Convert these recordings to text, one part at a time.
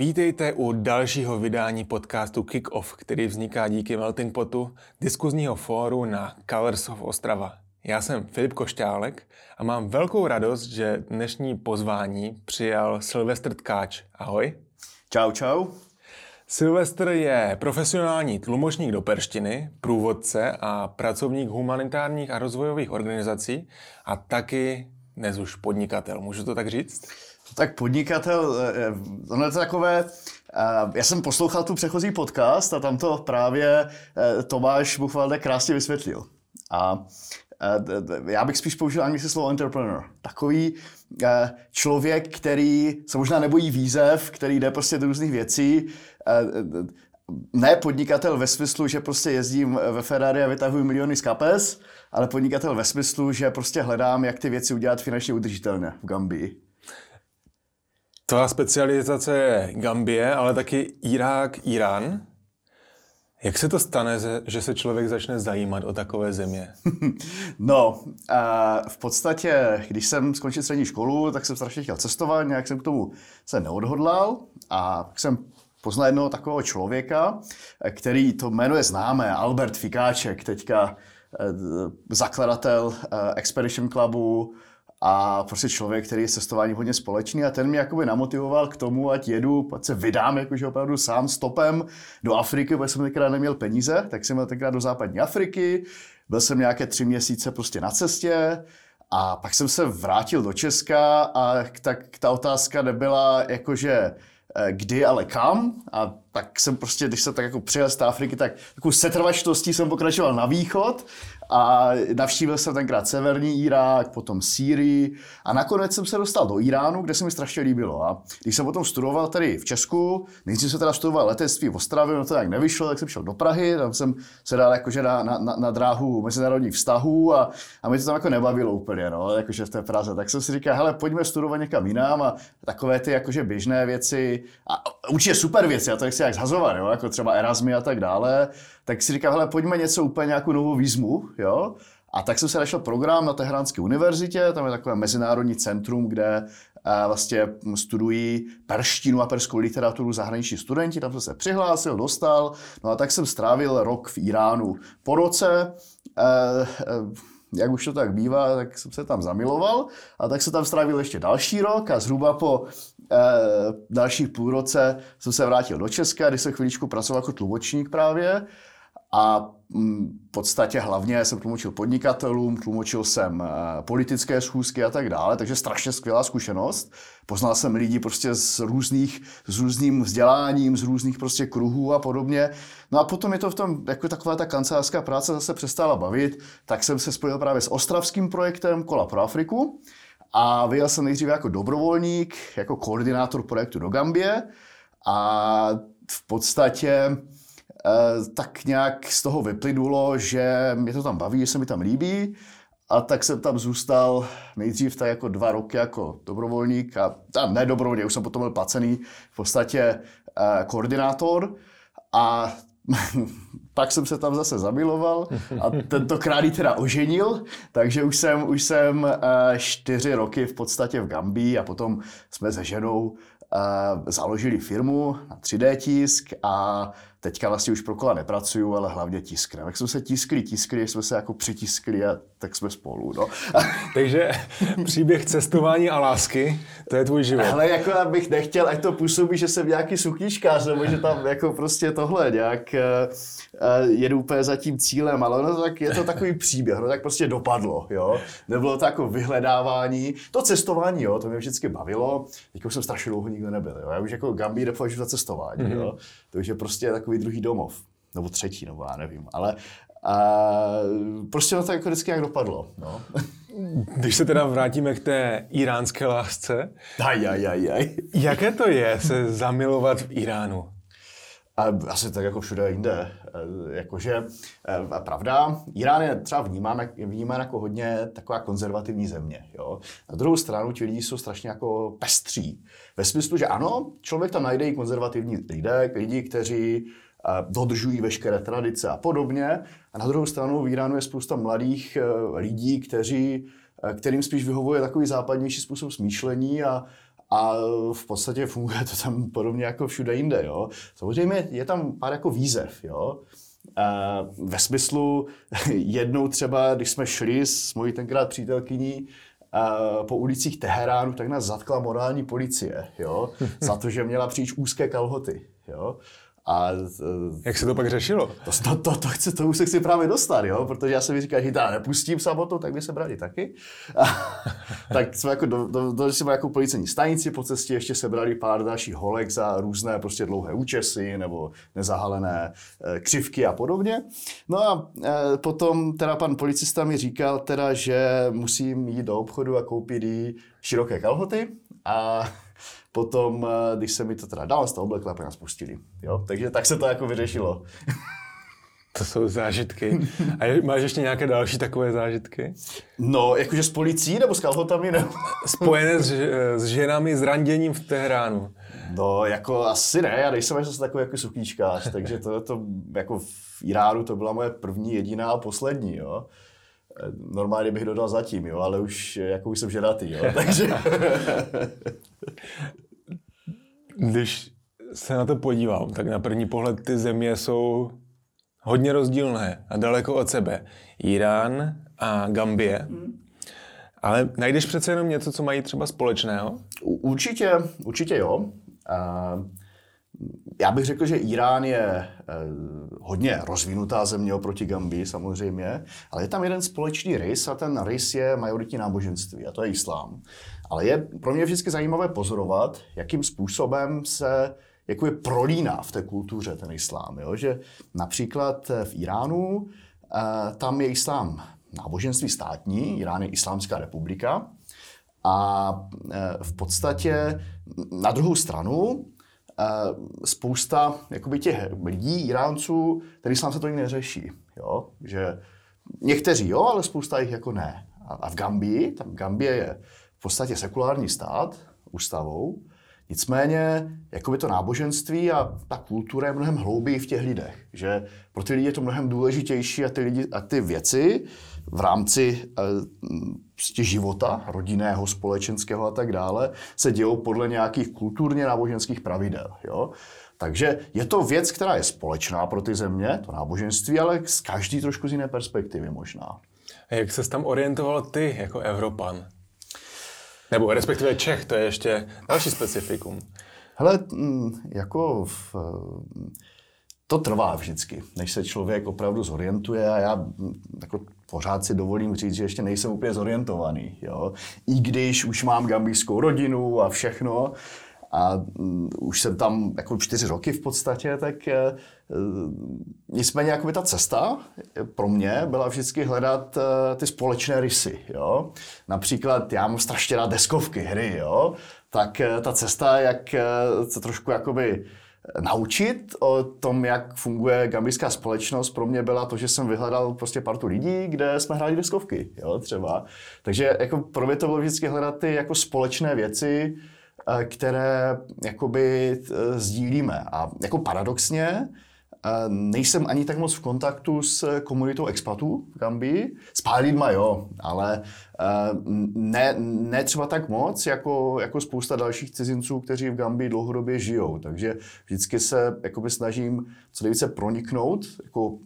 Vítejte u dalšího vydání podcastu Kick Off, který vzniká díky Melting Potu, diskuzního fóru na Colors of Ostrava. Já jsem Filip Košťálek a mám velkou radost, že dnešní pozvání přijal Silvestr Tkáč. Ahoj. Čau, čau. Silvestr je profesionální tlumočník do perštiny, průvodce a pracovník humanitárních a rozvojových organizací a taky dnes už podnikatel. Můžu to tak říct? Tak podnikatel, eh, eh, ono je to takové, eh, já jsem poslouchal tu přechozí podcast a tam to právě Tomáš Buchvalde krásně vysvětlil. A já bych spíš použil anglické slovo entrepreneur. Takový člověk, který se možná nebojí výzev, který jde prostě do různých věcí, ne podnikatel ve smyslu, že prostě jezdím ve Ferrari a vytahuji miliony z kapes, ale podnikatel ve smyslu, že prostě hledám, jak ty věci udělat finančně udržitelně v Gambii. Tvá specializace je Gambie, ale taky Irák, Irán. Jak se to stane, že se člověk začne zajímat o takové země? No, v podstatě, když jsem skončil střední školu, tak jsem strašně chtěl cestovat, nějak jsem k tomu se neodhodlal a jsem poznal jednoho takového člověka, který to jméno je známé, Albert Fikáček, teďka eh, zakladatel eh, Expedition Clubu, a prostě člověk, který je cestování hodně společný a ten mě jakoby namotivoval k tomu, ať jedu, ať se vydám jakože opravdu sám stopem do Afriky, protože jsem tenkrát neměl peníze, tak jsem měl tenkrát do západní Afriky, byl jsem nějaké tři měsíce prostě na cestě a pak jsem se vrátil do Česka a tak ta otázka nebyla jakože eh, kdy, ale kam. A tak jsem prostě, když jsem tak jako přijel z té Afriky, tak takovou setrvačností jsem pokračoval na východ a navštívil jsem tenkrát severní Irák, potom Sýrii a nakonec jsem se dostal do Iránu, kde se mi strašně líbilo. A když jsem potom studoval tady v Česku, nejdřív jsem teda studoval letectví v Ostravě, no to tak nevyšlo, tak jsem šel do Prahy, tam jsem se dal jakože na, na, na, na dráhu mezinárodních vztahů a, a mi to tam jako nebavilo úplně, no, jakože v té Praze. Tak jsem si říkal, hele, pojďme studovat někam jinam a takové ty jakože běžné věci, a určitě super věci, já to nechci jak zhazovat, jo, jako třeba Erasmy a tak dále, tak si říkám, hele, pojďme něco úplně nějakou novou výzmu, jo. A tak jsem se našel program na Teheránské univerzitě, tam je takové mezinárodní centrum, kde eh, vlastně studují perštinu a perskou literaturu zahraniční studenti, tam jsem se přihlásil, dostal, no a tak jsem strávil rok v Iránu. Po roce, eh, eh, jak už to tak bývá, tak jsem se tam zamiloval a tak se tam strávil ještě další rok a zhruba po dalších půl roce jsem se vrátil do Česka, když jsem chvíličku pracoval jako tlumočník právě a mm, v podstatě hlavně jsem tlumočil podnikatelům, tlumočil jsem eh, politické schůzky a tak dále, takže strašně skvělá zkušenost. Poznal jsem lidi prostě z různých, s různým vzděláním, z různých prostě kruhů a podobně. No a potom je to v tom, jako taková ta kancelářská práce zase přestala bavit, tak jsem se spojil právě s ostravským projektem Kola pro Afriku a vyjel jsem nejdříve jako dobrovolník, jako koordinátor projektu do Gambie a v podstatě tak nějak z toho vyplynulo, že mě to tam baví, že se mi tam líbí. A tak jsem tam zůstal nejdřív tak jako dva roky jako dobrovolník a, a ne dobrovolník, už jsem potom byl placený v podstatě eh, koordinátor a pak jsem se tam zase zamiloval a tentokrát ji teda oženil, takže už jsem, už jsem eh, čtyři roky v podstatě v Gambii a potom jsme se ženou založili firmu na 3D tisk a teďka vlastně už pro kola nepracuju, ale hlavně tiskne. Tak jsme se tiskli, tiskli, jsme se jako přitiskli a tak jsme spolu. No. Takže příběh cestování a lásky, to je tvůj život. Ale jako já bych nechtěl, ať to působí, že jsem nějaký sukničkář, nebo že tam jako prostě tohle nějak uh, jedu úplně za tím cílem, ale no, tak je to takový příběh, no tak prostě dopadlo, jo. Nebylo to jako vyhledávání, to cestování, jo, to mě vždycky bavilo, už jsem strašně dlouho nikdo nebyl, jo. Já už jako Gambí nepovažuji za cestování, mm-hmm. jo. To už je prostě takový druhý domov, nebo třetí, nebo já nevím, ale a prostě to tak jako vždycky jak dopadlo. No. Když se teda vrátíme k té iránské lásce. Aj, aj, aj, aj. Jaké to je se zamilovat v Iránu? Asi tak jako všude jinde. Jakože, a pravda, Irán je třeba vnímán, vnímán jako hodně taková konzervativní země. Jo? Na druhou stranu ti lidi jsou strašně jako pestří. Ve smyslu, že ano, člověk tam najde i konzervativní lidé, lidi, kteří dodržují veškeré tradice a podobně. A na druhou stranu v Iránu je spousta mladých eh, lidí, kteří, eh, kterým spíš vyhovuje takový západnější způsob smýšlení a, a v podstatě funguje to tam podobně jako všude jinde. Jo. Samozřejmě je tam pár jako výzev. Jo. ve smyslu, jednou třeba, když jsme šli s mojí tenkrát přítelkyní po ulicích Teheránu, tak nás zatkla morální policie, jo, za to, že měla příč úzké kalhoty. Jo. A, Jak se to pak řešilo? To, to, to, to, chci, to už se chci právě dostat, jo? protože já jsem mi říkal, že já nepustím samotu, tak by se brali taky. A, tak jsme jako do, do, do, jsme jako policejní stanici, po cestě ještě se brali pár dalších holek za různé prostě dlouhé účesy nebo nezahalené e, křivky a podobně. No a e, potom teda pan policista mi říkal teda, že musím jít do obchodu a koupit jí široké kalhoty a Potom, eh, když se mi to teda dal, z toho oblekla, pak nás pustili. Jo? Takže tak se to jako vyřešilo. To jsou zážitky. A máš ještě nějaké další takové zážitky? No, jakože s policií nebo s kalhotami? Nebo... Spojené s, s ženami s randěním v Teheránu. No, jako asi ne, já nejsem zase takový jako sukíčkář, takže to, to jako v Iránu to byla moje první, jediná a poslední, jo. Normálně bych dodal zatím, jo, ale už, jako už jsem ženatý, jo, takže... Když se na to podívám, tak na první pohled ty země jsou hodně rozdílné a daleko od sebe. Irán a Gambie. Hmm. Ale najdeš přece jenom něco, co mají třeba společného? Určitě, určitě jo. Já bych řekl, že Irán je eh, hodně rozvinutá země oproti Gambii samozřejmě, ale je tam jeden společný rys a ten rys je majoritní náboženství a to je islám. Ale je pro mě vždycky zajímavé pozorovat, jakým způsobem se jakoby prolíná v té kultuře ten islám. Jo? Že například v Iránu eh, tam je islám náboženství státní, Irán je islámská republika a eh, v podstatě na druhou stranu eh, spousta jakoby těch lidí, Iránců, ten islám se to nikdy neřeší. Jo? Že někteří jo, ale spousta jich jako ne. A v Gambii, tam Gambie je v podstatě sekulární stát ústavou, nicméně jakoby to náboženství a ta kultura je mnohem hlouběji v těch lidech. Že pro ty lidi je to mnohem důležitější a ty, lidi, a ty věci v rámci e, života rodinného, společenského a tak dále se dějou podle nějakých kulturně náboženských pravidel. Jo? Takže je to věc, která je společná pro ty země, to náboženství, ale z každý trošku z jiné perspektivy možná. A jak se tam orientoval ty jako Evropan? Nebo respektive Čech, to je ještě další specifikum. Hele, mm, jako v, to trvá vždycky, než se člověk opravdu zorientuje a já mm, jako pořád si dovolím říct, že ještě nejsem úplně zorientovaný. Jo? I když už mám gambijskou rodinu a všechno, a um, už jsem tam jako čtyři roky v podstatě, tak uh, nicméně ta cesta pro mě byla vždycky hledat uh, ty společné rysy. Jo? Například já mám strašně rád deskovky, hry, jo? tak uh, ta cesta, jak uh, se trošku jakoby naučit o tom, jak funguje gambijská společnost, pro mě byla to, že jsem vyhledal prostě partu lidí, kde jsme hráli deskovky, jo, třeba. Takže jako pro mě to bylo vždycky hledat ty jako společné věci, Eh, které jakoby eh, sdílíme. A jako paradoxně, nejsem ani tak moc v kontaktu s komunitou expatů v Gambii. S pár lidma jo, ale ne, ne třeba tak moc, jako, jako spousta dalších cizinců, kteří v Gambii dlouhodobě žijou. Takže vždycky se jakoby snažím co nejvíce proniknout jako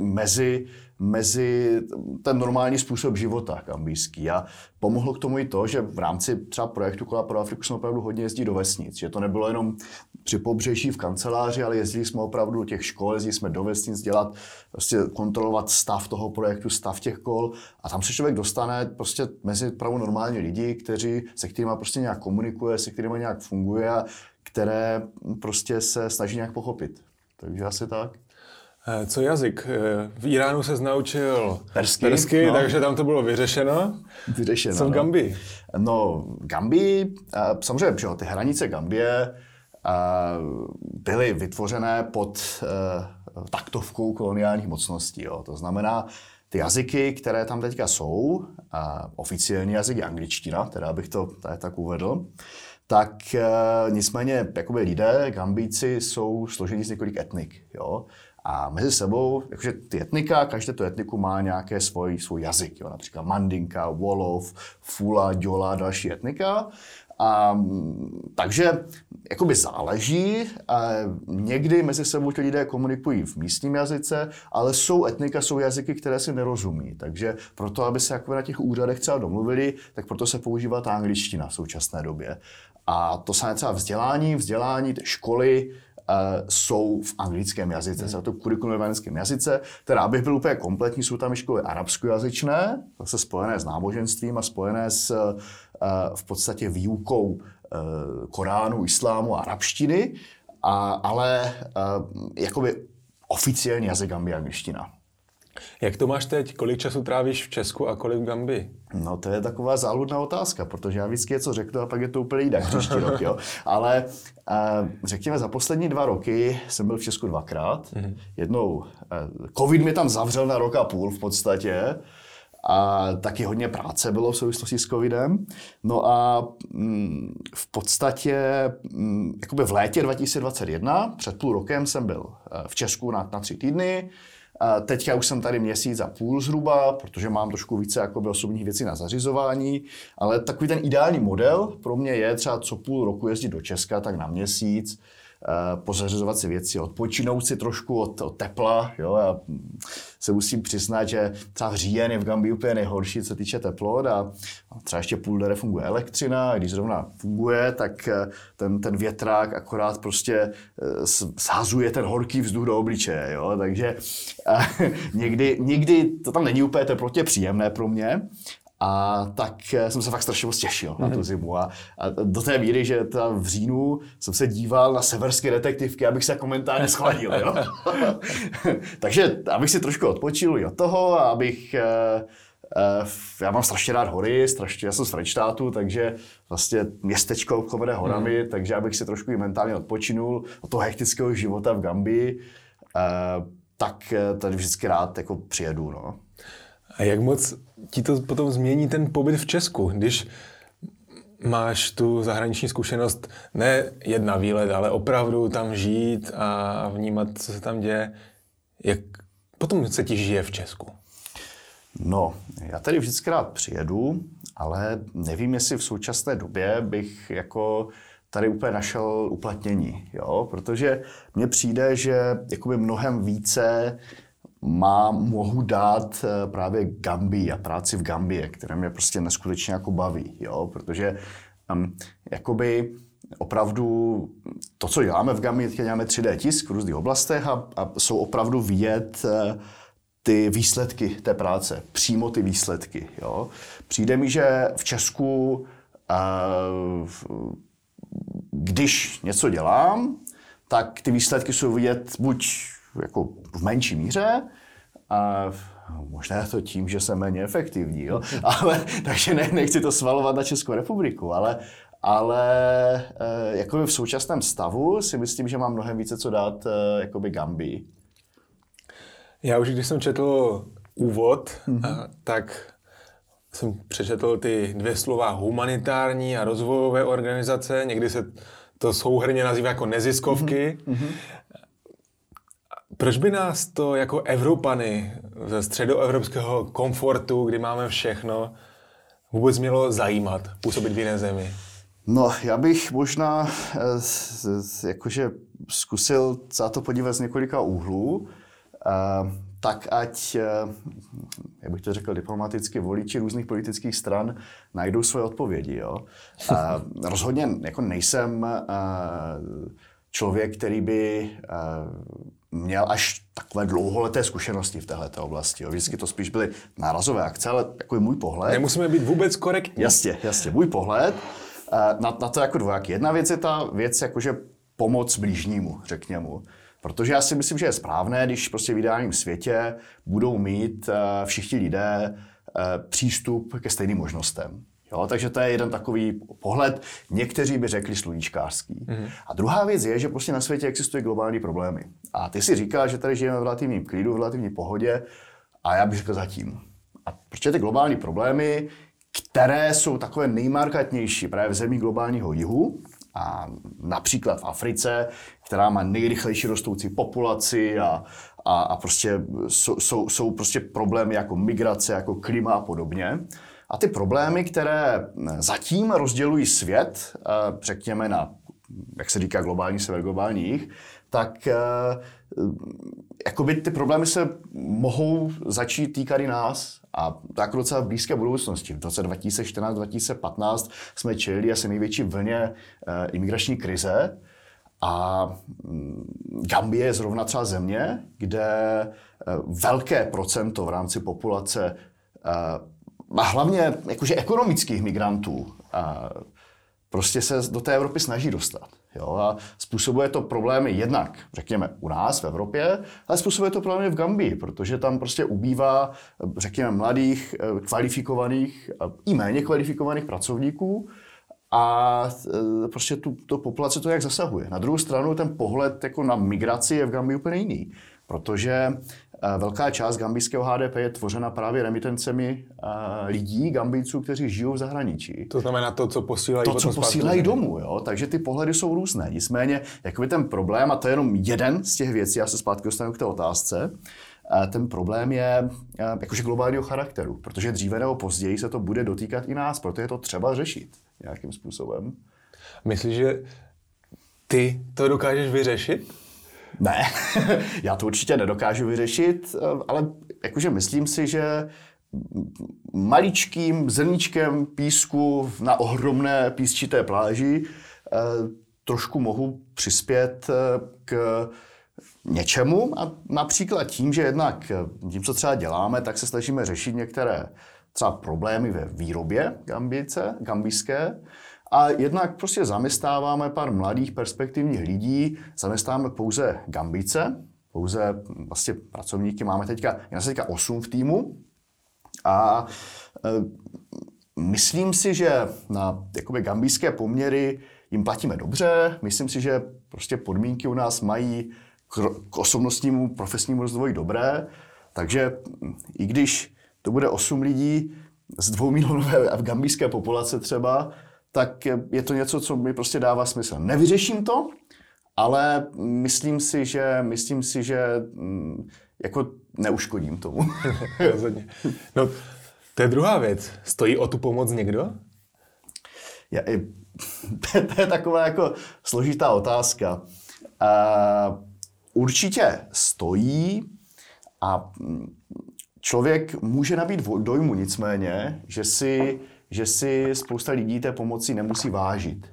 mezi mezi ten normální způsob života kambijský. A pomohlo k tomu i to, že v rámci třeba projektu Kola pro Afriku jsme opravdu hodně jezdili do vesnic. Že to nebylo jenom při pobřeží v kanceláři, ale jezdili jsme opravdu do těch škol, jezdili jsme do vesnic dělat, prostě kontrolovat stav toho projektu, stav těch kol a tam se člověk dostane prostě mezi opravdu normální lidi, kteří, se kterými prostě nějak komunikuje, se kterými nějak funguje a které prostě se snaží nějak pochopit. Takže asi tak. Eh, co jazyk? Eh, v Iránu se naučil persky, persky no. takže tam to bylo vyřešeno. Vyřešeno. Co v no. Gambii? No, Gambii, eh, samozřejmě, že ty hranice Gambie byly vytvořené pod taktovkou koloniálních mocností. Jo. To znamená, ty jazyky, které tam teďka jsou, oficiální jazyk je angličtina, teda bych to tady tak uvedl, tak nicméně jakoby lidé, Gambíci, jsou složení z několik etnik. Jo. A mezi sebou, jakože ty etnika, každé to etniku má nějaké svůj, svůj jazyk. Jo? Například Mandinka, Wolof, Fula, Djola, další etnika. A, takže jakoby záleží. A někdy mezi sebou ti lidé komunikují v místním jazyce, ale jsou etnika, jsou jazyky, které si nerozumí. Takže proto, aby se jako na těch úřadech třeba domluvili, tak proto se používá ta angličtina v současné době. A to samé třeba vzdělání, vzdělání školy, Uh, jsou v anglickém jazyce, hmm. to kurikulum v anglickém jazyce, teda abych byl úplně kompletní, jsou tam i školy arabskojazyčné, zase spojené s náboženstvím a spojené s v podstatě výukou uh, Koránu, Islámu a arabštiny, a, ale uh, jakoby oficiální jazyk Gambia angličtina. Jak to máš teď? Kolik času trávíš v Česku a kolik v Gambii? No to je taková záludná otázka, protože já vždycky něco řeknu a pak je to úplně jinak příští rok, jo. Ale řekněme, za poslední dva roky jsem byl v Česku dvakrát. Mm-hmm. Jednou, covid mi tam zavřel na rok a půl v podstatě a taky hodně práce bylo v souvislosti s covidem. No a mm, v podstatě mm, jakoby v létě 2021, před půl rokem jsem byl eh, v Česku na, na tři týdny, Teďka už jsem tady měsíc a půl zhruba, protože mám trošku více jakoby, osobních věcí na zařizování, ale takový ten ideální model pro mě je třeba co půl roku jezdit do Česka, tak na měsíc, pozařizovat si věci, odpočinout si trošku od, od tepla. Jo? Já se musím přiznat, že třeba říjen je v Gambii úplně nejhorší, co týče teplot a třeba ještě půl dere funguje elektřina a když zrovna funguje, tak eh, ten, ten větrák akorát prostě eh, shazuje ten horký vzduch do obličeje. Jo? Takže někdy, někdy to tam není úplně teplotě příjemné pro mě, a tak eh, jsem se fakt strašně moc těšil mm-hmm. na tu mhm. zimu. A, a do té míry, že ta v říjnu jsem se díval na severské detektivky, abych se komentárně schladil. Jo? Takže abych si trošku odpočil i od toho, a abych... Uh, já mám strašně rád hory, strašně, já jsem z Frenštátu, takže vlastně městečko obklopené horami, mm. takže abych si trošku i mentálně odpočinul od toho hektického života v Gambii, uh, tak tady vždycky rád jako přijedu. No. A jak moc ti to potom změní ten pobyt v Česku, když máš tu zahraniční zkušenost, ne jedna výlet, ale opravdu tam žít a vnímat, co se tam děje. Jak potom se ti žije v Česku? No, já tady vždycky rád přijedu, ale nevím, jestli v současné době bych jako tady úplně našel uplatnění, jo? protože mně přijde, že jakoby mnohem více má, mohu dát eh, právě Gambii a práci v Gambie, které mě prostě neskutečně jako baví, jo, protože um, jakoby opravdu to, co děláme v Gambii, teď děláme 3D tisk v různých oblastech a, a jsou opravdu vidět uh, ty výsledky té práce, přímo ty výsledky. Jo. Přijde mi, že v Česku, uh, když něco dělám, tak ty výsledky jsou vidět buď jako v menší míře, a možná to tím, že jsem méně efektivní, jo? ale, takže ne, nechci to svalovat na Českou republiku, ale, ale e, jakoby v současném stavu si myslím, že mám mnohem více co dát e, jakoby Gambii. Já už když jsem četl úvod, mm-hmm. tak jsem přečetl ty dvě slova humanitární a rozvojové organizace, někdy se to souhrně nazývá jako neziskovky. Mm-hmm. Proč by nás to jako Evropany ze středoevropského komfortu, kdy máme všechno, vůbec mělo zajímat působit v jiné zemi? No, já bych možná eh, jakože zkusil za to podívat z několika úhlů, eh, tak ať, eh, jak bych to řekl diplomaticky, voliči různých politických stran najdou svoje odpovědi. Jo? Rozhodně jako nejsem člověk, který by měl až takové dlouholeté zkušenosti v této oblasti. Jo. Vždycky to spíš byly nárazové akce, ale jako je můj pohled. Nemusíme být vůbec korektní. Jasně, jasně. Můj pohled eh, na, na to jako dvojaký. Jedna věc je ta věc, jakože pomoc blížnímu, řekněme. Protože já si myslím, že je správné, když prostě v ideálním světě budou mít eh, všichni lidé eh, přístup ke stejným možnostem. Jo, takže to je jeden takový pohled, někteří by řekli sluníčkářský. Mm-hmm. A druhá věc je, že prostě na světě existují globální problémy. A ty si říkal, že tady žijeme v relativním klidu, v relativní pohodě, a já bych řekl zatím. A prostě ty globální problémy, které jsou takové nejmarkantnější právě v zemí globálního jihu, a například v Africe, která má nejrychlejší rostoucí populaci a, a, a prostě jsou, jsou, jsou prostě problémy jako migrace, jako klima a podobně. A ty problémy, které zatím rozdělují svět, řekněme na, jak se říká, globální sever, globální jich, tak jakoby ty problémy se mohou začít týkat i nás a tak docela v blízké budoucnosti. V roce 2014-2015 jsme čelili asi největší vlně e, imigrační krize a mm, Gambie je zrovna třeba země, kde velké procento v rámci populace a hlavně jakože ekonomických migrantů prostě se do té Evropy snaží dostat. Jo? A způsobuje to problémy jednak, řekněme, u nás v Evropě, ale způsobuje to problémy v Gambii, protože tam prostě ubývá, řekněme, mladých, eh, kvalifikovaných i méně kvalifikovaných pracovníků, a eh, prostě tu, tu populace to jak zasahuje. Na druhou stranu ten pohled jako na migraci je v Gambii úplně jiný, protože Velká část gambijského HDP je tvořena právě remitencemi lidí, gambijců, kteří žijou v zahraničí. To znamená to, co posílají To, co posílají domů, jo? takže ty pohledy jsou různé. Nicméně, jakoby ten problém, a to je jenom jeden z těch věcí, já se zpátky dostanu k té otázce, ten problém je jakože globálního charakteru, protože dříve nebo později se to bude dotýkat i nás, proto je to třeba řešit nějakým způsobem. Myslíš, že ty to dokážeš vyřešit? Ne, já to určitě nedokážu vyřešit, ale jakože myslím si, že maličkým zrníčkem písku na ohromné písčité pláži eh, trošku mohu přispět eh, k něčemu. A například tím, že jednak eh, tím, co třeba děláme, tak se snažíme řešit některé třeba problémy ve výrobě gambice, gambijské, a jednak prostě zaměstnáváme pár mladých perspektivních lidí, zaměstnáváme pouze gambice, pouze vlastně pracovníky, máme teďka, je teďka 8 v týmu. A e, myslím si, že na jakoby gambijské poměry jim platíme dobře, myslím si, že prostě podmínky u nás mají k, k osobnostnímu profesnímu rozvoji dobré, takže i když to bude 8 lidí z dvou milionové gambijské populace třeba, tak je to něco, co mi prostě dává smysl. Nevyřeším to, ale myslím si, že, myslím si, že mm, jako neuškodím tomu. Rozhodně. No, to je druhá věc. Stojí o tu pomoc někdo? Já, to je taková jako složitá otázka. Uh, určitě stojí a mm, člověk může nabít dojmu nicméně, že si že si spousta lidí té pomoci nemusí vážit.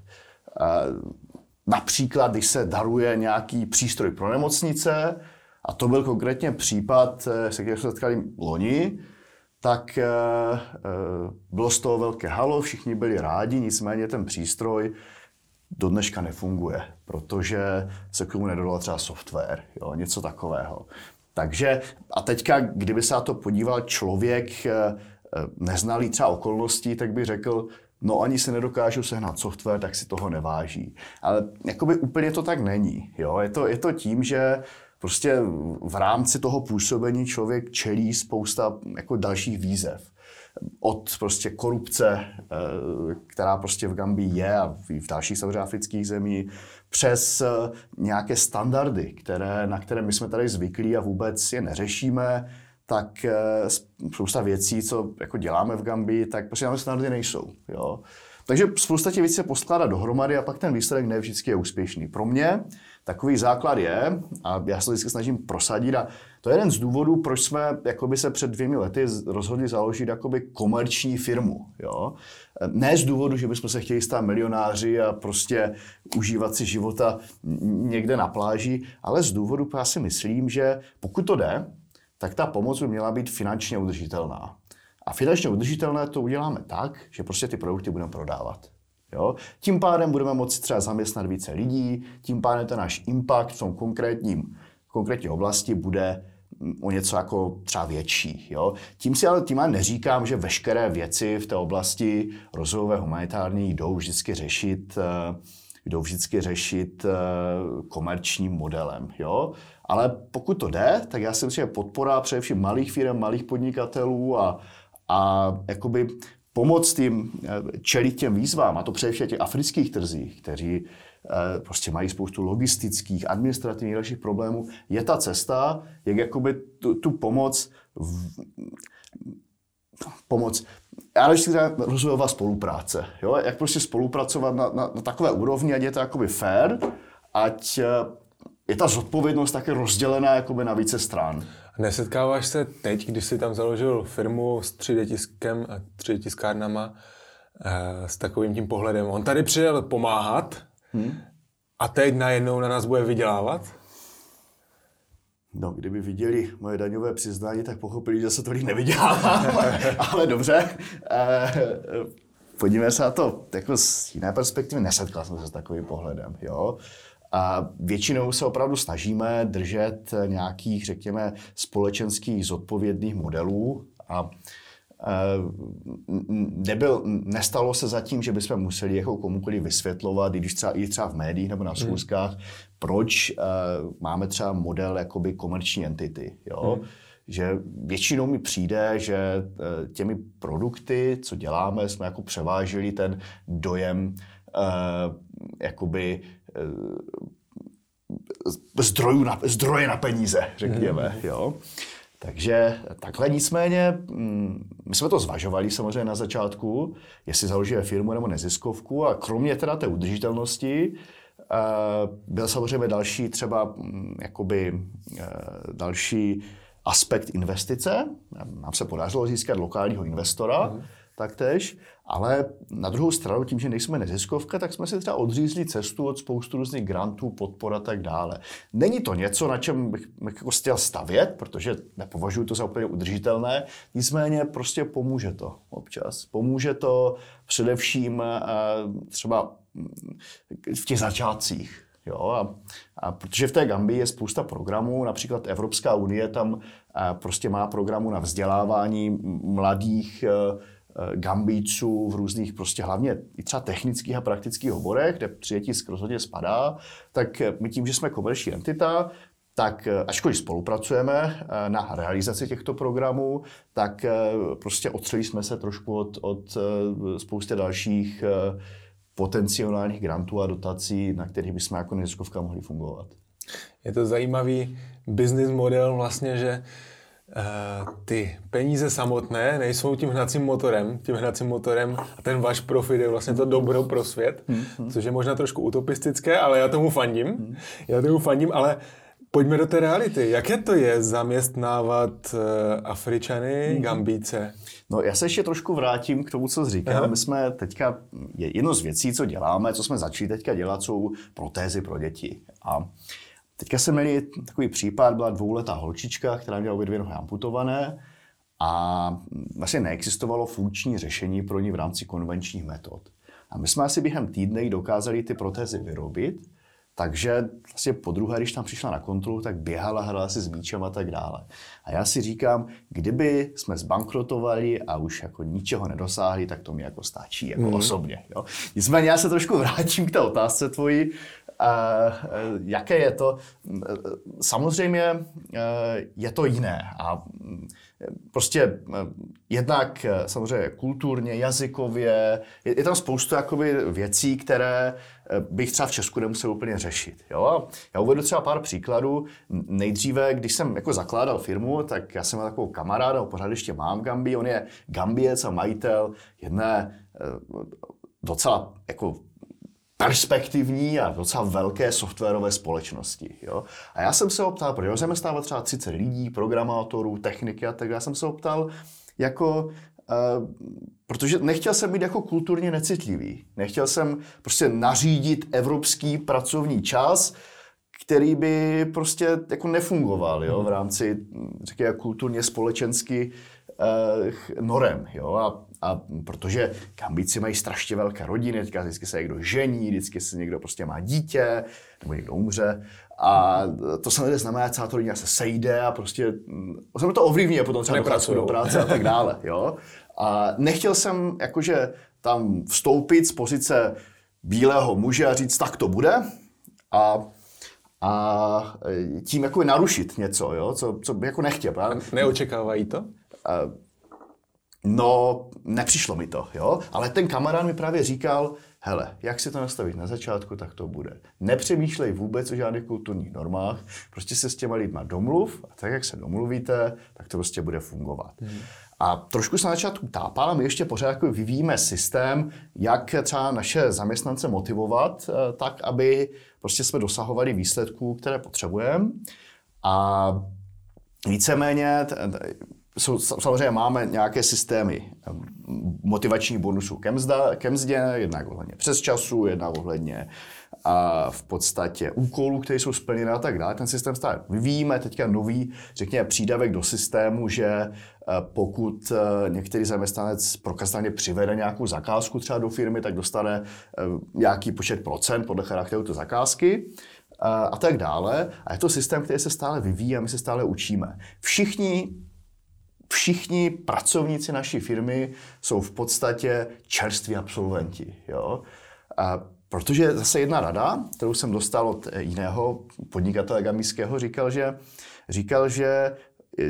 Například, když se daruje nějaký přístroj pro nemocnice, a to byl konkrétně případ, eh, se kterým jsme setkali loni, tak eh, eh, bylo z toho velké halo, všichni byli rádi, nicméně ten přístroj do dneška nefunguje, protože se k tomu nedodal třeba software, jo, něco takového. Takže a teďka, kdyby se na to podíval člověk, Eh, neznalý třeba okolností, tak by řekl, no ani si nedokážu sehnat software, tak si toho neváží. Ale jakoby úplně to tak není. Jo? Je, to, je to tím, že prostě v rámci toho působení člověk čelí spousta jako dalších výzev. Od prostě korupce, eh, která prostě v Gambii je a v dalších afrických zemí, přes eh, nějaké standardy, které, na které my jsme tady zvyklí a vůbec je neřešíme, tak eh, spousta věcí, co jako děláme v Gambii, tak prostě nám snadně nejsou. Jo. Takže spousta těch věcí se poskládá dohromady a pak ten výsledek ne vždycky je úspěšný. Pro mě takový základ je, a já se vždycky snažím prosadit, a to je jeden z důvodů, proč jsme jakoby se před dvěmi lety rozhodli založit jakoby komerční firmu. Jo? Ne z důvodu, že bychom se chtěli stát milionáři a prostě užívat si života někde na pláži, ale z důvodu, já si myslím, že pokud to jde, tak ta pomoc by měla být finančně udržitelná. A finančně udržitelné to uděláme tak, že prostě ty produkty budeme prodávat. Jo? Tím pádem budeme moci třeba zaměstnat více lidí, tím pádem ten náš impact v tom konkrétním, konkrétní oblasti bude mm, o něco jako třeba větší. Jo? Tím si ale tím neříkám, že veškeré věci v té oblasti rozvojové humanitární jdou vždycky řešit, eh, jdou vždycky řešit eh, komerčním modelem. Jo? Ale pokud to jde, tak já si myslím, že podpora především malých firm, malých podnikatelů a, a jakoby pomoct tím eh, čelit těm výzvám, a to především těch afrických trzích, kteří eh, prostě mají spoustu logistických, administrativních dalších problémů, je ta cesta, jak jakoby tu, tu pomoc, v, pomoc já když rozvojová spolupráce, jo? jak prostě spolupracovat na, na, na takové úrovni, ať je to jakoby fair, ať je ta zodpovědnost také rozdělená jakoby na více stran. Nesetkáváš se teď, když jsi tam založil firmu s 3D tiskem a 3D tiskárnama eh, s takovým tím pohledem. On tady přijel pomáhat hmm. a teď najednou na nás bude vydělávat? No, kdyby viděli moje daňové přiznání, tak pochopili, že se tolik nevydělávám, ale dobře. Eh, podívejme se na to jako z jiné perspektivy. Nesetkal jsem se s takovým pohledem. Jo? A většinou se opravdu snažíme držet nějakých, řekněme, společenských zodpovědných modelů a nebyl, nestalo se zatím, že bychom museli jako komukoliv vysvětlovat, i když třeba, i třeba v médiích nebo na hmm. schůzkách, hmm. proč uh, máme třeba model jakoby komerční entity. Jo? Hmm. Že většinou mi přijde, že uh, těmi produkty, co děláme, jsme jako převážili ten dojem uh, jakoby Eh, zdrojů na, zdroje na peníze, řekněme. Mm. Jo. Takže takhle nicméně, mm, my jsme to zvažovali samozřejmě na začátku, jestli založíme firmu nebo neziskovku a kromě teda té udržitelnosti eh, byl samozřejmě další třeba mm, jakoby eh, další aspekt investice. Nám se podařilo získat lokálního investora, mm taktéž, ale na druhou stranu, tím, že nejsme neziskovka, tak jsme si třeba odřízli cestu od spoustu různých grantů, podpor a tak dále. Není to něco, na čem bych, bych jako chtěl stavět, protože nepovažuji to za úplně udržitelné, nicméně prostě pomůže to občas. Pomůže to především eh, třeba v těch začátcích. Jo, a, a protože v té Gambii je spousta programů, například Evropská unie tam eh, prostě má programu na vzdělávání mladých Eh, gambíců v různých prostě hlavně i třeba technických a praktických oborech, kde přijetí rozhodně spadá, tak my tím, že jsme komerční entita, tak eh, ačkoliv spolupracujeme eh, na realizaci těchto programů, tak prostě otřeli jsme se trošku od, od spousty dalších potenciálních grantů a dotací, na kterých bychom jako neziskovka mohli fungovat. Je to zajímavý business model vlastně, že Eh, ty peníze samotné nejsou tím hnacím motorem, tím hnacím motorem a ten váš profit je vlastně to dobro pro svět, hmm. což je možná trošku utopistické, ale já tomu fandím. Hmm. Já tomu fandím, ale pojďme do té reality. Jaké to je zaměstnávat uh, Afričany, hmm. Gambíce? No já se ještě trošku vrátím k tomu, co jsi říkal. Aha. My jsme teďka, jedno z věcí, co děláme, co jsme začali teďka dělat, jsou protézy pro děti. A Teďka jsme měli takový případ, byla dvouletá holčička, která měla obě dvě nohy amputované a vlastně neexistovalo funkční řešení pro ní v rámci konvenčních metod. A my jsme asi během týdne dokázali ty protézy vyrobit, takže vlastně po druhé, když tam přišla na kontrolu, tak běhala, hrála si s míčem a tak dále. A já si říkám, kdyby jsme zbankrotovali a už jako ničeho nedosáhli, tak to mi jako stačí, jako mm. osobně. Jo? Nicméně já se trošku vrátím k té otázce tvojí, jaké je to? Samozřejmě e, je to jiné a prostě e, jednak samozřejmě kulturně, jazykově, je, tam spoustu jakoby věcí, které bych třeba v Česku nemusel úplně řešit. Jo? Já uvedu třeba pár příkladů. Nejdříve, když jsem jako zakládal firmu, tak já jsem měl takovou kamaráda, pořád ještě mám Gambi, on je Gambiec a majitel jedné docela jako perspektivní a docela velké softwarové společnosti. Jo? A já jsem se optal, protože zaměstnávat třeba 30 lidí, programátorů, techniky a tak já jsem se optal, jako, uh, protože nechtěl jsem být jako kulturně necitlivý. Nechtěl jsem prostě nařídit evropský pracovní čas, který by prostě jako nefungoval jo, v rámci, řekněme, kulturně společensky norem. Jo? A a protože Gambíci mají strašně velké rodiny, teďka vždycky se někdo žení, vždycky se někdo prostě má dítě, nebo někdo umře. A to samozřejmě znamená, že celá to rodina se sejde a prostě se to ovlivní a potom třeba docházku do práce a tak dále. Jo? A nechtěl jsem jakože tam vstoupit z pozice bílého muže a říct, tak to bude. A a tím jako narušit něco, jo? Co, co jako nechtěl. Neočekávají to? A, No, nepřišlo mi to, jo. Ale ten kamarád mi právě říkal, hele, jak si to nastavit na začátku, tak to bude. Nepřemýšlej vůbec o žádných kulturních normách, prostě se s těma lidma domluv a tak, jak se domluvíte, tak to prostě bude fungovat. Hmm. A trošku se na začátku tápal, my ještě pořád jako vyvíjíme systém, jak třeba naše zaměstnance motivovat, eh, tak, aby prostě jsme dosahovali výsledků, které potřebujeme. A víceméně jsou, samozřejmě máme nějaké systémy motivačních bonusů ke, mzda, ke mzdě, jednak ohledně přes času, jednak ohledně a v podstatě úkolů, které jsou splněny a tak dále. Ten systém stále vyvíjíme. Teďka nový, řekněme, přídavek do systému, že e, pokud e, některý zaměstnanec prokazatelně přivede nějakou zakázku třeba do firmy, tak dostane e, nějaký počet procent podle charakteru té zakázky a tak dále. A je to systém, který se stále vyvíjí a my se stále učíme. Všichni všichni pracovníci naší firmy jsou v podstatě čerství absolventi. Jo? A protože zase jedna rada, kterou jsem dostal od jiného podnikatele gambijského, říkal, že, říkal, že e,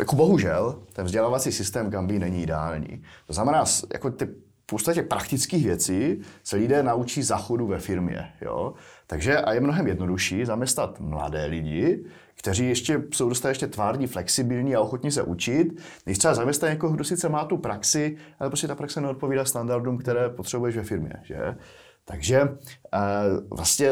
jako bohužel ten vzdělávací systém Gambii není ideální. To znamená, jako ty v podstatě praktických věcí se lidé naučí za chodu ve firmě. Jo? Takže a je mnohem jednodušší zaměstnat mladé lidi, kteří ještě jsou dostat ještě tvární, flexibilní a ochotní se učit, než třeba zaměstnat někoho, kdo sice má tu praxi, ale prostě ta praxe neodpovídá standardům, které potřebuješ ve firmě. Že? Takže eh, vlastně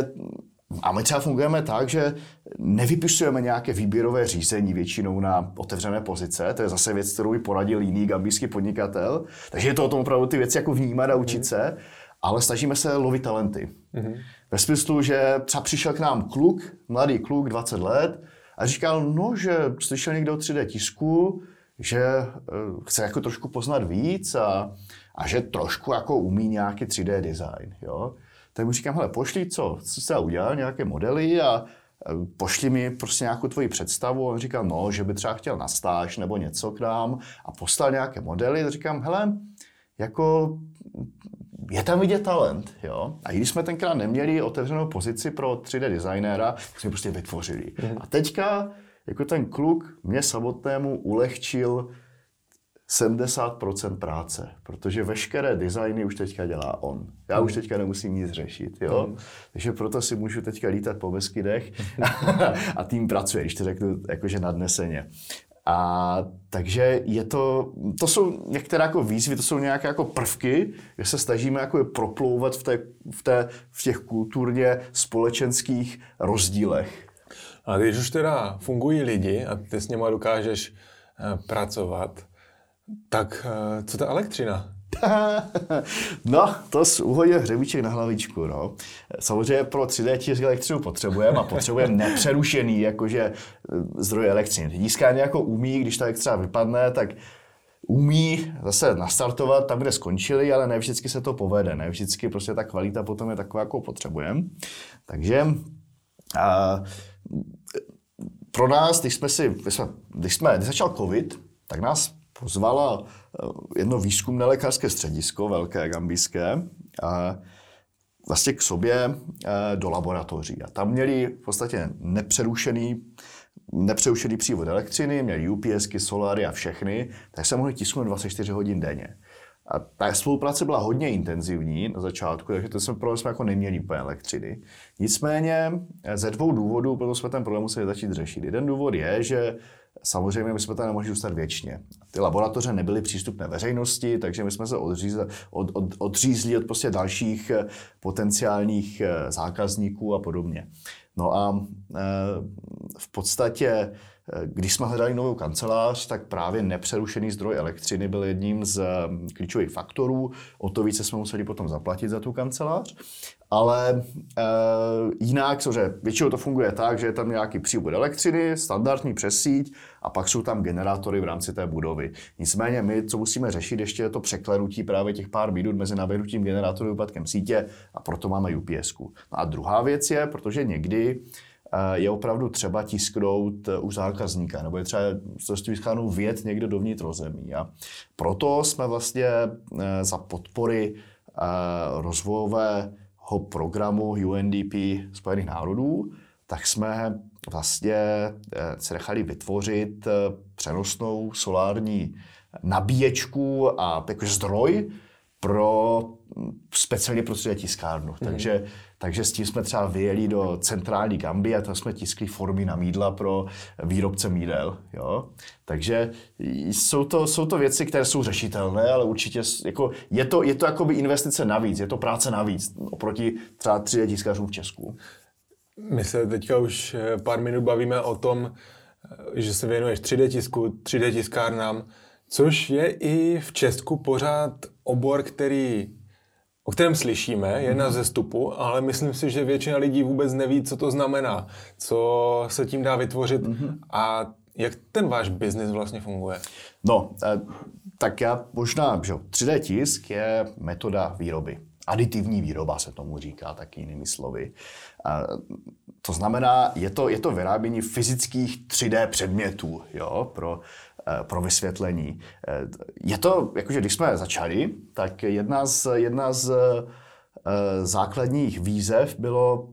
a my třeba fungujeme tak, že nevypisujeme nějaké výběrové řízení většinou na otevřené pozice. To je zase věc, kterou by poradil jiný gambijský podnikatel. Takže je to o tom opravdu ty věci jako vnímat a učit se, ale snažíme se lovit talenty. Mm-hmm. Ve smyslu, že třeba přišel k nám kluk, mladý kluk, 20 let, a říkal, no, že slyšel někdo o 3D tisku, že uh, chce jako trošku poznat víc a, a že trošku jako umí nějaký 3D design, jo. Tak mu říkám, hele, pošli co, co jsi udělal, nějaké modely a pošli mi prostě nějakou tvoji představu. On říkal, no, že by třeba chtěl na stáž nebo něco k nám a poslal nějaké modely. Tak říkám, hele, jako je tam vidět talent, jo. A i když jsme tenkrát neměli otevřenou pozici pro 3D designéra, tak jsme prostě vytvořili. Mm-hmm. A teďka, jako ten kluk mě samotnému ulehčil 70% práce, protože veškeré designy už teďka dělá on. Já už teďka nemusím nic řešit, jo? Mm. Takže proto si můžu teďka lítat po Beskydech a tým pracuje, když to řeknu jakože nadneseně. A takže je to, to jsou některé jako výzvy, to jsou nějaké jako prvky, kde se snažíme jako je proplouvat v, té, v, té, v těch kulturně společenských rozdílech. A když už teda fungují lidi a ty s nimi dokážeš eh, pracovat, tak eh, co ta elektřina? no, to s uhodil hřebíček na hlavičku, no. Samozřejmě pro 3D tisk elektřinu potřebujeme a potřebujeme nepřerušený jakože eh, zdroj elektřiny. Tiskárně jako umí, když ta elektřina vypadne, tak umí zase nastartovat tam, kde skončili, ale ne vždycky se to povede, ne vždycky prostě ta kvalita potom je taková, jakou potřebujeme. Takže a, pro nás, když jsme si, když jsme, když začal covid, tak nás pozvala eh, jedno výzkumné lékařské středisko, velké gambijské, a vlastně k sobě eh, do laboratoří. A tam měli v podstatě nepřerušený nepřerušený přívod elektřiny, měli UPSky, solary a všechny, tak se mohli tisknout 24 hodin denně. A ta spolupráce byla hodně intenzivní na začátku, takže to jsme, problém jsme jako neměli úplně elektřiny. Nicméně eh, ze dvou důvodů, proto jsme ten problém museli začít řešit. Jeden důvod je, že Samozřejmě my jsme tam nemohli zůstat věčně. Ty laboratoře nebyly přístupné veřejnosti, takže my jsme se odřízli od, od, odřízli od prostě dalších eh, potenciálních eh, zákazníků a podobně. No a eh, v podstatě když jsme hledali novou kancelář, tak právě nepřerušený zdroj elektřiny byl jedním z klíčových faktorů. O to více jsme museli potom zaplatit za tu kancelář. Ale e, jinak, cože většinou to funguje tak, že je tam nějaký přívod elektřiny, standardní přes síť a pak jsou tam generátory v rámci té budovy. Nicméně my, co musíme řešit, ještě je to překlenutí právě těch pár minut mezi naběhnutím generátoru a úpadkem sítě a proto máme UPS. No a druhá věc je, protože někdy eh, je opravdu třeba tisknout eh, u zákazníka, nebo je třeba vyschánou věd někde dovnitř rozemí. A proto jsme vlastně za podpory rozvojové programu UNDP Spojených národů, tak jsme vlastně se nechali vytvořit přenosnou solární nabíječku a jakože zdroj pro speciálně pro tiskárnu. Mm. Takže, takže s tím jsme třeba vyjeli do centrální Gambie a tam jsme tiskli formy na mídla pro výrobce mídel. Jo? Takže jsou to, jsou to věci, které jsou řešitelné, ale určitě jako, je to, je to jakoby investice navíc, je to práce navíc oproti třeba 3D tiskařům v Česku. My se teďka už eh, pár minut bavíme o tom, eh, že se věnuješ 3D tisku, 3D tiskárnám. Což je i v Česku pořád obor, který, o kterém slyšíme, je na zestupu, ale myslím si, že většina lidí vůbec neví, co to znamená, co se tím dá vytvořit mm-hmm. a jak ten váš biznis vlastně funguje? No, eh, tak já možná, že 3D tisk je metoda výroby. Aditivní výroba se tomu říká taky jinými slovy. To znamená, je to, je to vyrábění fyzických 3D předmětů jo, pro pro vysvětlení. Eh, je to, jakože když jsme začali, tak jedna z, jedna z eh, základních výzev bylo,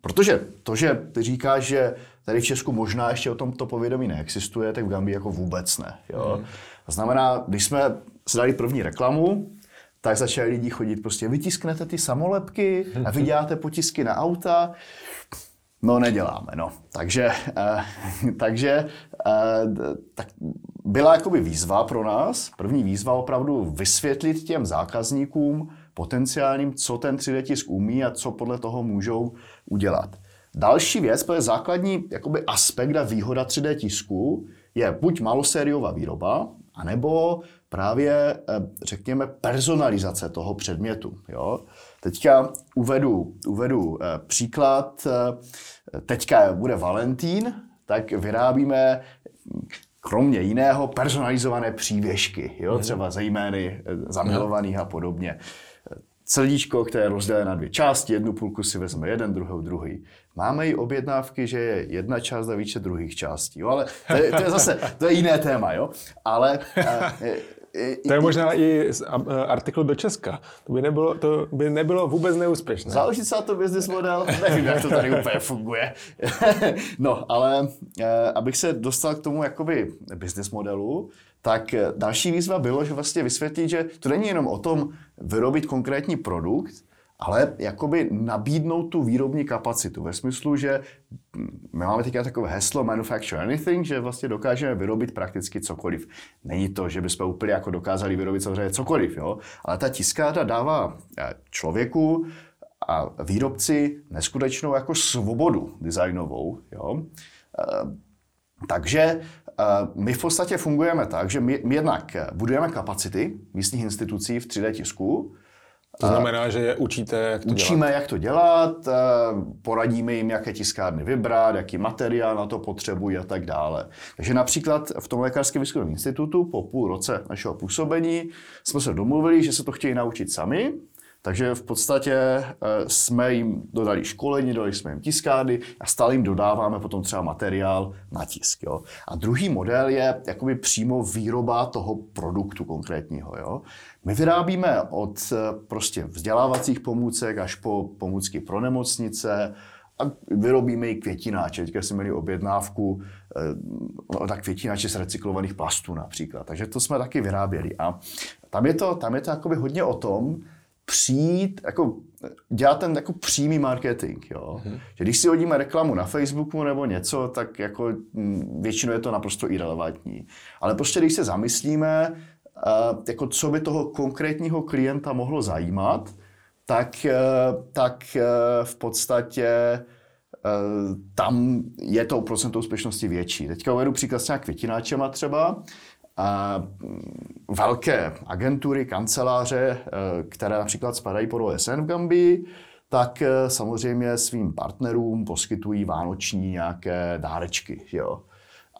protože to, že ty říkáš, že tady v Česku možná ještě o tomto povědomí neexistuje, tak v Gambii jako vůbec ne. Jo? Mm. To znamená, když jsme si dali první reklamu, tak začali lidi chodit prostě, vytisknete ty samolepky a vyděláte potisky na auta. No, neděláme, no. Takže, eh, takže eh, tak byla jakoby výzva pro nás, první výzva opravdu vysvětlit těm zákazníkům potenciálním, co ten 3D tisk umí a co podle toho můžou udělat. Další věc, je základní jakoby aspekt a výhoda 3D tisku, je buď malosériová výroba, anebo právě, eh, řekněme, personalizace toho předmětu. Jo? Teďka uvedu, uvedu eh, příklad. Eh, teďka bude Valentín, tak vyrábíme kromě jiného personalizované přívěšky, jo? Mhm. třeba za jmény zamilovaných a podobně. Celíčko, které je rozdělené na dvě části, jednu půlku si vezme jeden, druhou druhý. Máme i objednávky, že je jedna část a více druhých částí, jo? ale to je, to je zase to je jiné téma. Jo? Ale to je možná i artikl do Česka. To by nebylo, to by nebylo vůbec neúspěšné. Záleží se na to business model? Nevím, jak to tady úplně funguje. no, ale eh, abych se dostal k tomu jakoby business modelu, tak eh, další výzva bylo, že vlastně vysvětlit, že to není jenom o tom vyrobit konkrétní produkt, ale jakoby nabídnout tu výrobní kapacitu ve smyslu, že my máme teďka takové heslo manufacture anything, že vlastně dokážeme vyrobit prakticky cokoliv. Není to, že bychom úplně jako dokázali vyrobit samozřejmě cokoliv, jo? ale ta tiskárna dává eh, člověku a výrobci neskutečnou jako svobodu designovou. Jo? Eh, takže eh, my v podstatě fungujeme tak, že my, my jednak budujeme kapacity místních institucí v 3D tisku, to znamená, že je učíte, jak to Učíme, dělat. jak to dělat, poradíme jim, jaké tiskárny vybrat, jaký materiál na to potřebují a tak dále. Takže například v tom lékařském výzkumném institutu po půl roce našeho působení jsme se domluvili, že se to chtějí naučit sami, takže v podstatě eh, jsme jim dodali školení, dodali jsme jim tiskárny a stále jim dodáváme potom třeba materiál na tisk. Jo. A druhý model je jakoby přímo výroba toho produktu konkrétního. Jo. My vyrábíme od eh, prostě vzdělávacích pomůcek až po pomůcky pro nemocnice, a vyrobíme i květináče. Teďka jsme měli objednávku eh, na květináče z recyklovaných plastů například. Takže to jsme taky vyráběli. A tam je to, tam je to jakoby hodně o tom, přijít, jako dělat ten jako přímý marketing, jo. Mm-hmm. Že když si hodíme reklamu na Facebooku nebo něco, tak jako mm, většinou je to naprosto irrelevantní. Ale prostě když se zamyslíme, jako co by toho konkrétního klienta mohlo zajímat, tak, e, tak e, v podstatě tam je to procento úspěšnosti větší. Teďka uvedu příklad s nějak květináčema třeba. Mm, velké agentury, kanceláře, které například spadají pod OSN v Gambii, tak samozřejmě svým partnerům poskytují vánoční nějaké dárečky. Jo?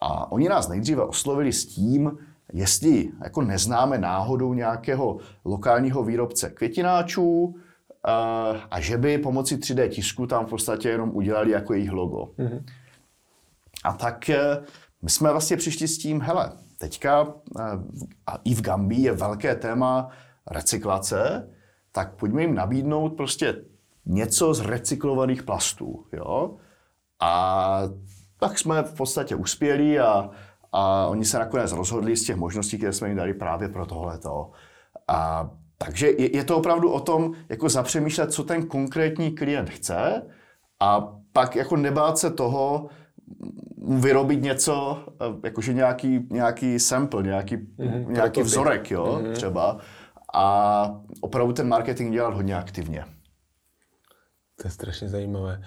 A oni nás nejdříve oslovili s tím, jestli jako neznáme náhodou nějakého lokálního výrobce květináčů eh, a že by pomocí 3D tisku tam v podstatě jenom udělali jako jejich logo. Mm-hmm. A tak eh, my jsme vlastně přišli s tím, hele, teďka eh, a i v Gambii je velké téma recyklace, tak pojďme jim nabídnout prostě něco z recyklovaných plastů. Jo? A tak jsme v podstatě uspěli a, a oni se nakonec rozhodli z těch možností, které jsme jim dali právě pro tohleto. A, takže je, je to opravdu o tom, jako zapřemýšlet, co ten konkrétní klient chce a pak jako nebát se toho, vyrobit něco, jakože nějaký, nějaký sample, nějaký, mm-hmm, nějaký vzorek, jo, mm-hmm. třeba. A opravdu ten marketing dělat hodně aktivně. To je strašně zajímavé.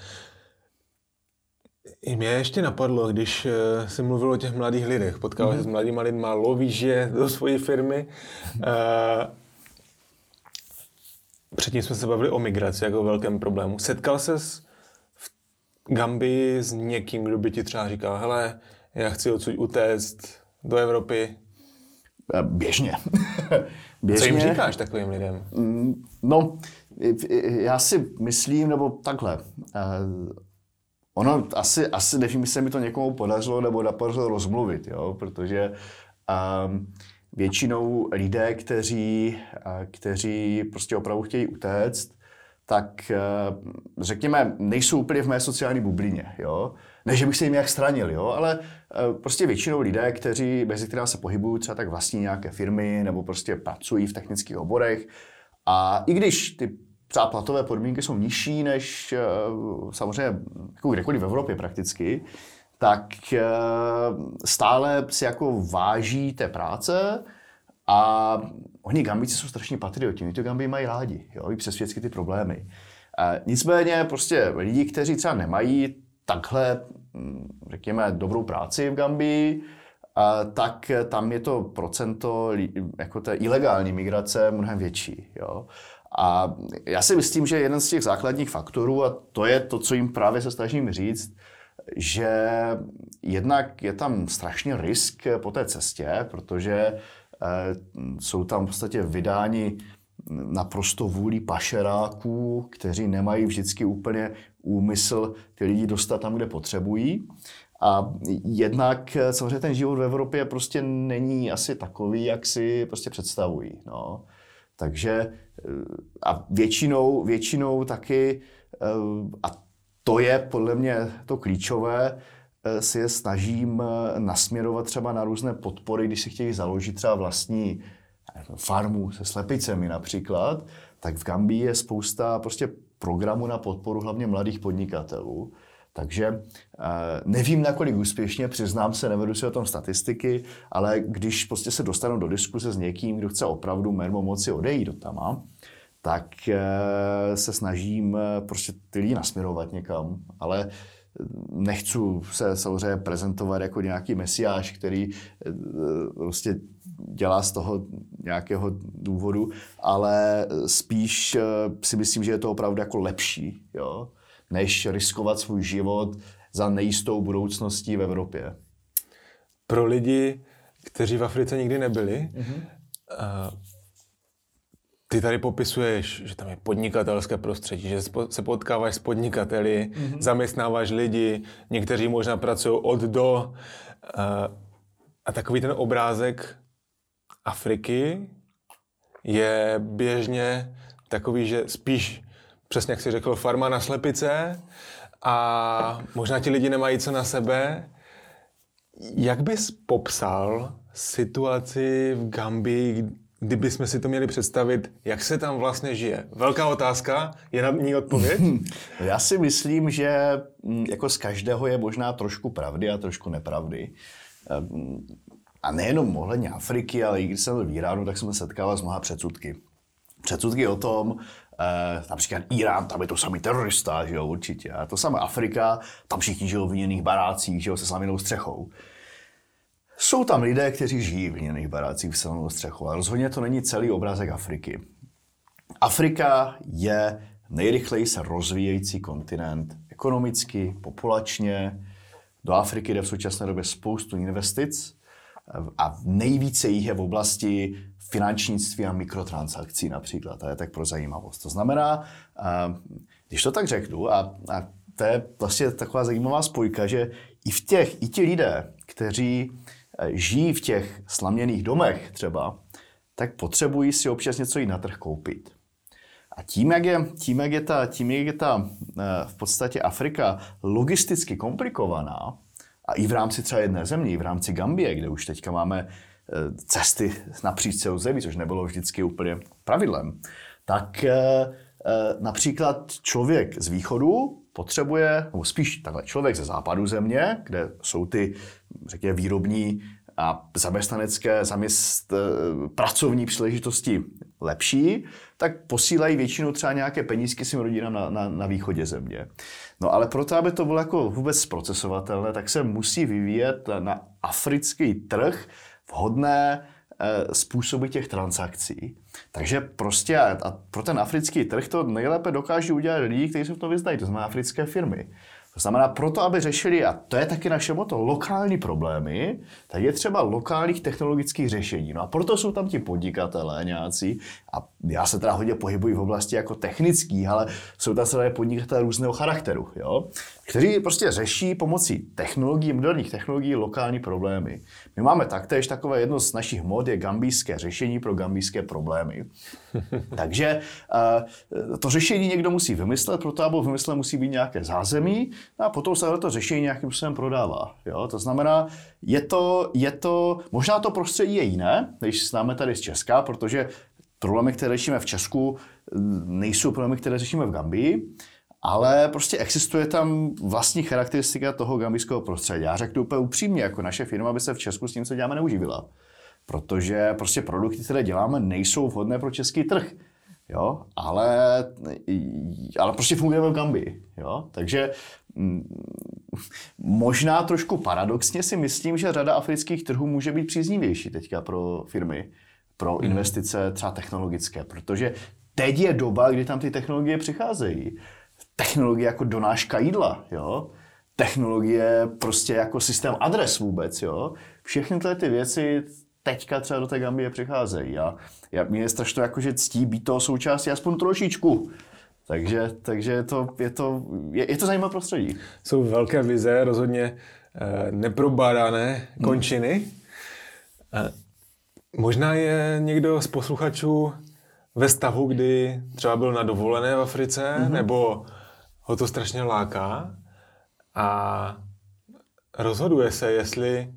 I mě ještě napadlo, když uh, jsi mluvil o těch mladých lidech, potkáváš mm-hmm. s mladými lidmi, lovíš je do své firmy. Uh, předtím jsme se bavili o migraci jako o velkém problému. Setkal ses v Gambii s někým, kdo by ti třeba říkal, hele, já chci odsud utéct do Evropy? Eh, běžně. Běžně. Co jim říkáš takovým lidem? Mm, no, já si myslím, nebo takhle, Ono asi, asi nevím, jestli mi to někomu podařilo nebo napodařilo rozmluvit, jo? protože um, většinou lidé, kteří, uh, kteří prostě opravdu chtějí utéct, tak uh, řekněme, nejsou úplně v mé sociální bublině. Jo? Ne, že bych se jim nějak stranil, jo? ale uh, prostě většinou lidé, kteří, mezi kterými se pohybují, třeba tak vlastní nějaké firmy nebo prostě pracují v technických oborech. A i když ty třeba platové podmínky jsou nižší než eh, samozřejmě jako kdekoliv v Evropě prakticky, tak eh, stále si jako váží té práce a oni Gambíci jsou strašně patrioti, oni to Gambii mají rádi, jo, i přes všechny ty problémy. Nicméně prostě lidi, kteří třeba nemají takhle, hm, řekněme, dobrou práci v Gambii, tak tam je to procento jako té ilegální migrace mnohem větší. Jo. A já si myslím, že jeden z těch základních faktorů, a to je to, co jim právě se snažím říct, že jednak je tam strašně risk po té cestě, protože jsou tam v podstatě vydáni naprosto vůli pašeráků, kteří nemají vždycky úplně úmysl ty lidi dostat tam, kde potřebují. A jednak eh, samozřejmě ten život v Evropě prostě není asi takový, jak si prostě představují. No. Takže eh, a většinou, většinou taky, eh, a to je podle mě to klíčové, eh, si je snažím nasměrovat třeba na různé podpory, když si chtějí založit třeba vlastní farmu se slepicemi například, tak v Gambii je spousta prostě programů na podporu hlavně mladých podnikatelů, takže eh, nevím, nakolik úspěšně, přiznám se, nevedu si o tom statistiky, ale když prostě se dostanu do diskuse s někým, kdo chce opravdu mermo moci odejít do tama, tak eh, se snažím eh, prostě ty lidi nasměrovat někam, ale nechci se samozřejmě prezentovat jako nějaký mesiáš, který prostě dělá z toho nějakého důvodu, ale spíš si myslím, že je to opravdu jako lepší. Jo? než riskovat svůj život za nejistou budoucností v Evropě. Pro lidi, kteří v Africe nikdy nebyli, mm-hmm. Ty tady popisuješ, že tam je podnikatelské prostředí, že se potkáváš s podnikateli, mm-hmm. zaměstnáváš lidi, někteří možná pracují od do. Uh, a takový ten obrázek Afriky je běžně takový, že spíš přesně jak jsi řekl, farma na slepice a možná ti lidi nemají co na sebe. Jak bys popsal situaci v Gambii, kdybychom si to měli představit, jak se tam vlastně žije? Velká otázka, je na ní odpověď? Já si myslím, že mm, jako z každého je možná trošku pravdy a trošku nepravdy. Ehm, a nejenom ohledně Afriky, ale i když jsem byl v Iránu, tak jsem se setkával s mnoha předsudky. Předsudky o tom, Eh, například Irán, tam je to samý terorista, že jo, určitě. A to samé Afrika, tam všichni žijou v jiných barácích, že jo, se slaminou střechou. Jsou tam lidé, kteří žijí v jiných barácích v slaminou střechou, ale rozhodně to není celý obrázek Afriky. Afrika je nejrychleji se rozvíjející kontinent ekonomicky, populačně. Do Afriky jde v současné době spoustu investic a nejvíce jich je v oblasti finančnictví a mikrotransakcí například. To je tak pro zajímavost. To znamená, když to tak řeknu, a, a to je vlastně taková zajímavá spojka, že i v těch, i ti lidé, kteří žijí v těch slaměných domech třeba, tak potřebují si občas něco i na trh koupit. A tím, jak je, tím, jak je ta, tím, jak je ta e, v podstatě Afrika logisticky komplikovaná, A i v rámci třeba jedné země, i v rámci Gambie, kde už teďka máme eh, cesty napříč celou zemi, což nebylo vždycky úplně pravidlem, tak eh, eh, například člověk z východu potřebuje, nebo spíš takhle, člověk ze západu země, kde jsou ty, řekněme, výrobní a zaměstnanecké, zaměst, pracovní příležitosti lepší, tak posílají většinou třeba nějaké penízky svým rodinám na, na, na východě země. No ale proto, aby to bylo jako vůbec procesovatelné, tak se musí vyvíjet na africký trh vhodné eh, způsoby těch transakcí. Takže prostě a pro ten africký trh to nejlépe dokáží udělat lidi, kteří se v tom vyznají, to znamená africké firmy. To znamená, proto, aby řešili, a to je taky naše moto, lokální problémy, tak je třeba lokálních technologických řešení. No a proto jsou tam ti podnikatelé nějací, a já se teda hodně pohybuji v oblasti jako technický, ale jsou tam třeba podnikatelé různého charakteru, jo? Kteří prostě řeší pomocí technologií, moderních technologií lokální problémy. My máme taktéž takové jedno z našich mod je gambijské řešení pro gambijské problémy. Takže uh, to řešení někdo musí vymyslet, proto aby vymyslet musí být nějaké zázemí no a potom se to řešení nějakým způsobem prodává. Jo? To znamená, je to, je to, možná to prostředí je jiné, než známe tady z Česka, protože problémy, které řešíme v Česku, nejsou problémy, které řešíme v Gambii, ale prostě existuje tam vlastní charakteristika toho gambijského prostředí. Já řeknu úplně upřímně, jako naše firma by se v Česku s tím, co děláme, neuživila. Protože prostě produkty, které děláme, nejsou vhodné pro český trh. Jo? Ale, ale prostě fungujeme v Gambii. Jo? Takže mm, možná trošku paradoxně si myslím, že řada afrických trhů může být příznivější teďka pro firmy, pro hmm. investice třeba technologické, protože teď je doba, kdy tam ty technologie přicházejí. Technologie jako donáška jídla, jo? technologie prostě jako systém adres vůbec, jo? Všechny tyhle ty věci teďka třeba do té Gambie přicházejí. A já, mě je strašně jako, že ctí být toho součástí aspoň trošičku. Takže, takže je, to, je, to, je, je to zajímavé prostředí. Jsou velké vize, rozhodně eh, neprobádané končiny. Eh, možná je někdo z posluchačů ve stavu, kdy třeba byl na dovolené v Africe, mm-hmm. nebo ho to strašně láká a rozhoduje se, jestli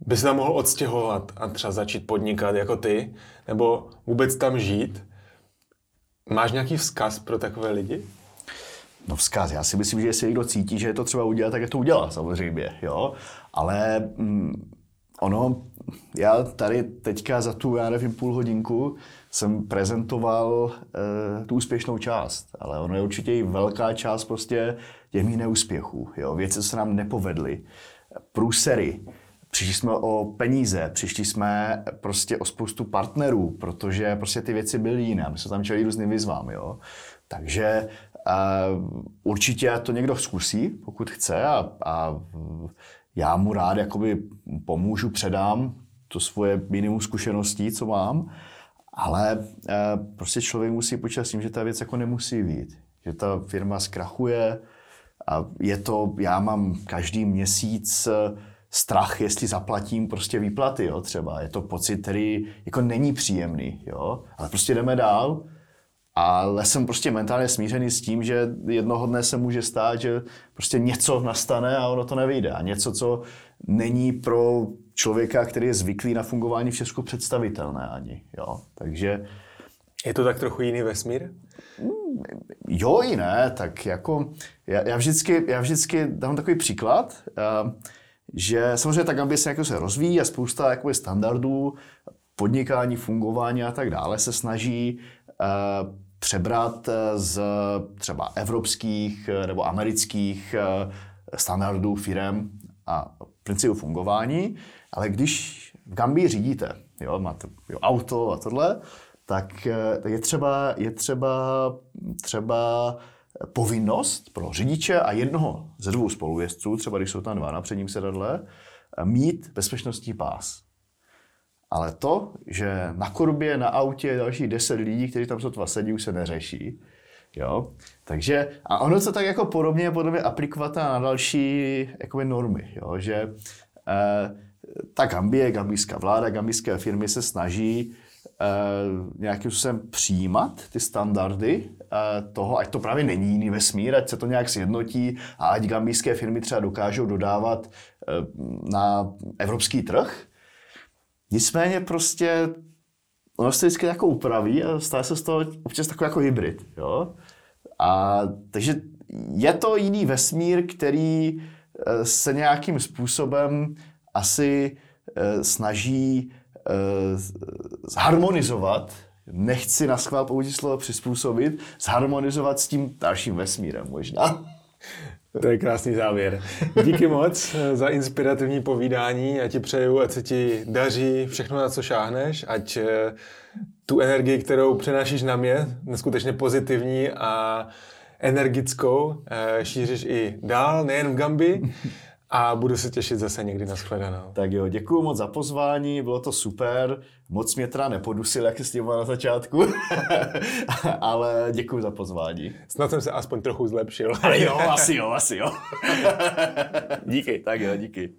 by se tam mohl odstěhovat a třeba začít podnikat jako ty, nebo vůbec tam žít. Máš nějaký vzkaz pro takové lidi? No vzkaz, já si myslím, že jestli někdo cítí, že je to třeba udělat, tak je to udělá samozřejmě, jo. Ale mm, ono, já tady teďka za tu, já nevím, půl hodinku jsem prezentoval e, tu úspěšnou část, ale ono je určitě i velká část prostě těch mých neúspěchů, jo. Věci se nám nepovedly, průsery, Přišli jsme o peníze, přišli jsme prostě o spoustu partnerů, protože prostě ty věci byly jiné. My jsme tam čelili různým výzvám, jo. Takže uh, určitě to někdo zkusí, pokud chce a, a já mu rád jakoby pomůžu, předám to svoje minimum zkušeností, co mám, ale uh, prostě člověk musí počítat s tím, že ta věc jako nemusí být. Že ta firma zkrachuje a je to, já mám každý měsíc uh, strach, jestli zaplatím prostě výplaty, jo, třeba. Je to pocit, který jako není příjemný, jo. Ale prostě jdeme dál, ale jsem prostě mentálně smířený s tím, že jednoho dne se může stát, že prostě něco nastane a ono to nevyjde. A něco, co není pro člověka, který je zvyklý na fungování v Česku představitelné ani. Jo. Takže... Je to tak trochu jiný vesmír? Jo i ne, tak jako já, já, vždycky, já vždycky dám takový příklad. Uh, že samozřejmě ta Gambie se, jako se rozvíjí a spousta standardů podnikání, fungování a tak dále se snaží uh, přebrat eh, z třeba evropských eh, nebo amerických uh, standardů firem a principu fungování, ale když v Gambii řídíte, jo, máte jo, auto a tohle, tak je třeba, je třeba, třeba povinnost pro řidiče a jednoho ze dvou spolujezdců, třeba když jsou tam dva na předním sedadle, mít bezpečnostní pás. Ale to, že na korbě, na autě je další deset lidí, kteří tam sotva sedí, už se neřeší. Jo? Takže, a ono se tak jako podobně podobně aplikovat na další jakoby, normy. Jo? Že eh, ta Gambie, gambijská vláda, gambijské firmy se snaží nějakým způsobem přijímat ty standardy toho, ať to právě není jiný vesmír, ať se to nějak sjednotí a ať gambijské firmy třeba dokážou dodávat na evropský trh. Nicméně prostě ono se vždycky jako upraví a stane se z toho občas takový jako hybrid. Jo? A, takže je to jiný vesmír, který eh, se nějakým způsobem asi eh, snaží eh, zharmonizovat, nechci na schvál použít slovo přizpůsobit, zharmonizovat s tím dalším vesmírem možná. To je krásný závěr. Díky moc za inspirativní povídání. Já ti přeju, ať se ti daří všechno, na co šáhneš, ať tu energii, kterou přenášíš na mě, neskutečně pozitivní a energickou, eh, šíříš i dál, nejen v Gambi. A budu se těšit zase někdy na shledanou. Tak jo, děkuji moc za pozvání, bylo to super. Moc mě teda nepodusil, jak jsi s na začátku, ale děkuji za pozvání. Snad jsem se aspoň trochu zlepšil. ale jo, asi jo, asi jo. díky. Tak jo, díky.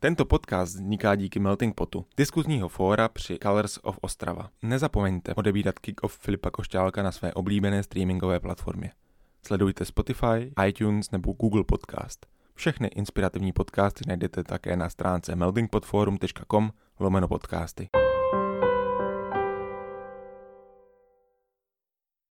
Tento podcast vzniká díky Melting Potu, diskuzního fóra při Colors of Ostrava. Nezapomeňte odebírat kick-off Filipa Košťálka na své oblíbené streamingové platformě. Sledujte Spotify, iTunes nebo Google Podcast. Všechny inspirativní podcasty najdete také na stránce meltingpodforum.com lomeno podcasty.